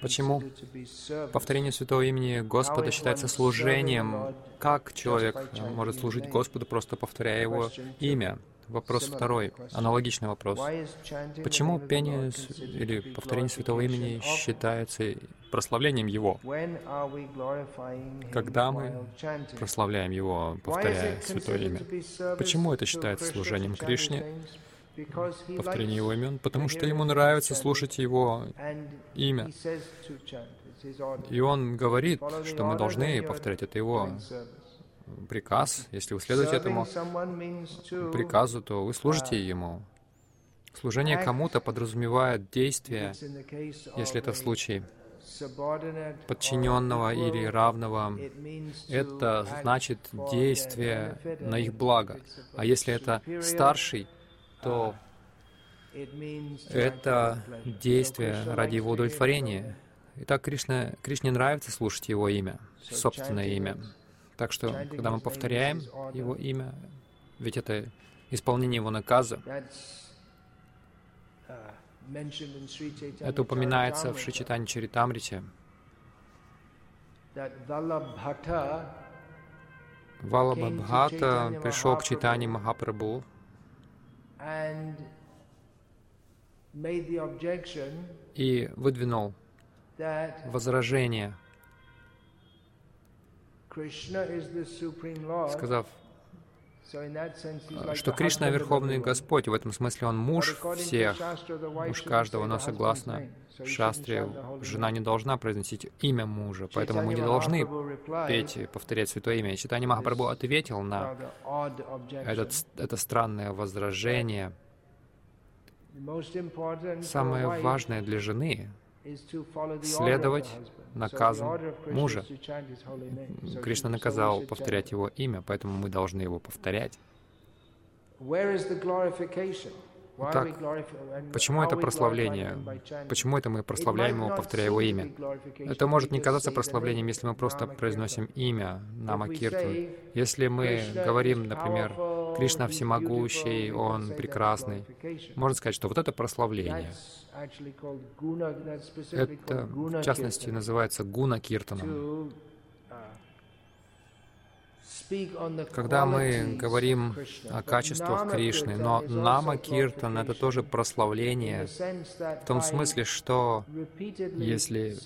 Почему повторение святого имени Господа считается служением? Как человек может служить Господу, просто повторяя Его имя? Вопрос второй, аналогичный вопрос. Почему пение или повторение святого имени считается прославлением Его? Когда мы прославляем Его, повторяя святое имя? Почему это считается служением Кришне, повторение Его имен? Потому что Ему нравится слушать Его имя. И Он говорит, что мы должны повторять. Это Его приказ. Если вы следуете этому приказу, то вы служите Ему. Служение кому-то подразумевает действие, если это subordinate or подчиненного или равного. Это значит действие на их благо. А если это старший, то это действие ради его удовлетворения. Итак, Кришна, Кришне нравится слушать его имя, собственное имя. Так что, когда мы повторяем его имя, ведь это исполнение его наказа, это упоминается в Шичитане Чаритамрите. Валабхата пришел к Читани Махапрабху и выдвинул that возражение, Krishna is the supreme Lord. сказав, что Кришна Верховный. Господь, в этом смысле Он муж всех, муж каждого, но согласно шастре, жена не должна произносить имя мужа, поэтому мы не должны петь и повторять Святое Имя. Читание Махапрабху ответил на этот, это странное возражение. Самое важное для жены следовать Krishna мужа. Кришна наказал повторять его имя, поэтому мы должны его повторять. Итак, Почему это прославление? Почему это мы прославляем его, повторяя его имя? Это может не казаться прославлением, если мы просто произносим имя Нама If we Киртан. say, Если мы говорим, например, Кришна всемогущий, Он прекрасный, можно сказать, что вот это прославление. Это, в частности, называется гуна Когда мы говорим о качествах Кришны, но Нама Киртан — это тоже прославление, в том смысле, что если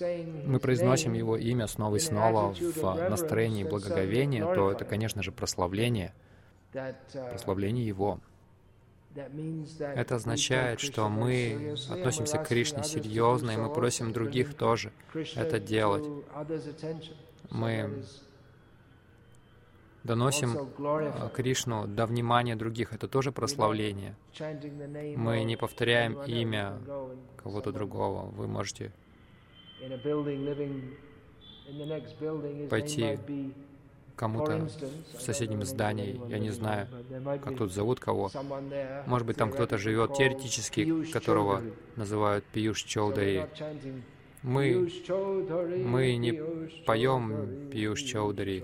мы произносим Его имя снова и снова в настроении благоговения, то это, конечно же, прославление, прославление Его. Это означает, что мы относимся к Кришне серьезно, и мы просим других тоже это делать. Мы Доносим э. Кришну до внимания других. Это тоже прославление. Мы не повторяем имя кого-то другого. Вы можете Пойти кому-то в соседнем здании, я не знаю, как тут зовут кого. Может быть, там кто-то живет теоретически, которого называют Пиюш Чоудари. Мы, мы не поем Пиюш Чоудари.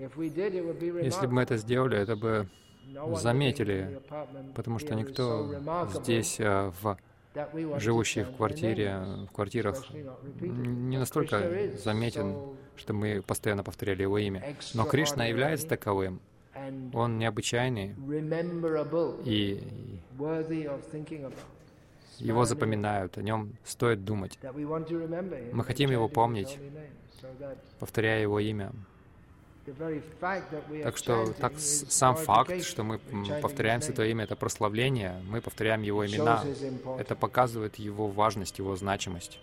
Если бы мы это сделали, это бы заметили, потому что никто здесь, э, в живущий в квартире, в квартирах, не настолько заметен, что мы постоянно повторяли его имя. Но Кришна является таковым. Он необычайный, и его запоминают, о нем стоит думать, Мы хотим его помнить. повторяя его имя. Так что так сам факт, что мы We're м, chanting повторяем his Святое. Имя, это прославление, мы повторяем его имена. Это показывает его важность, его значимость.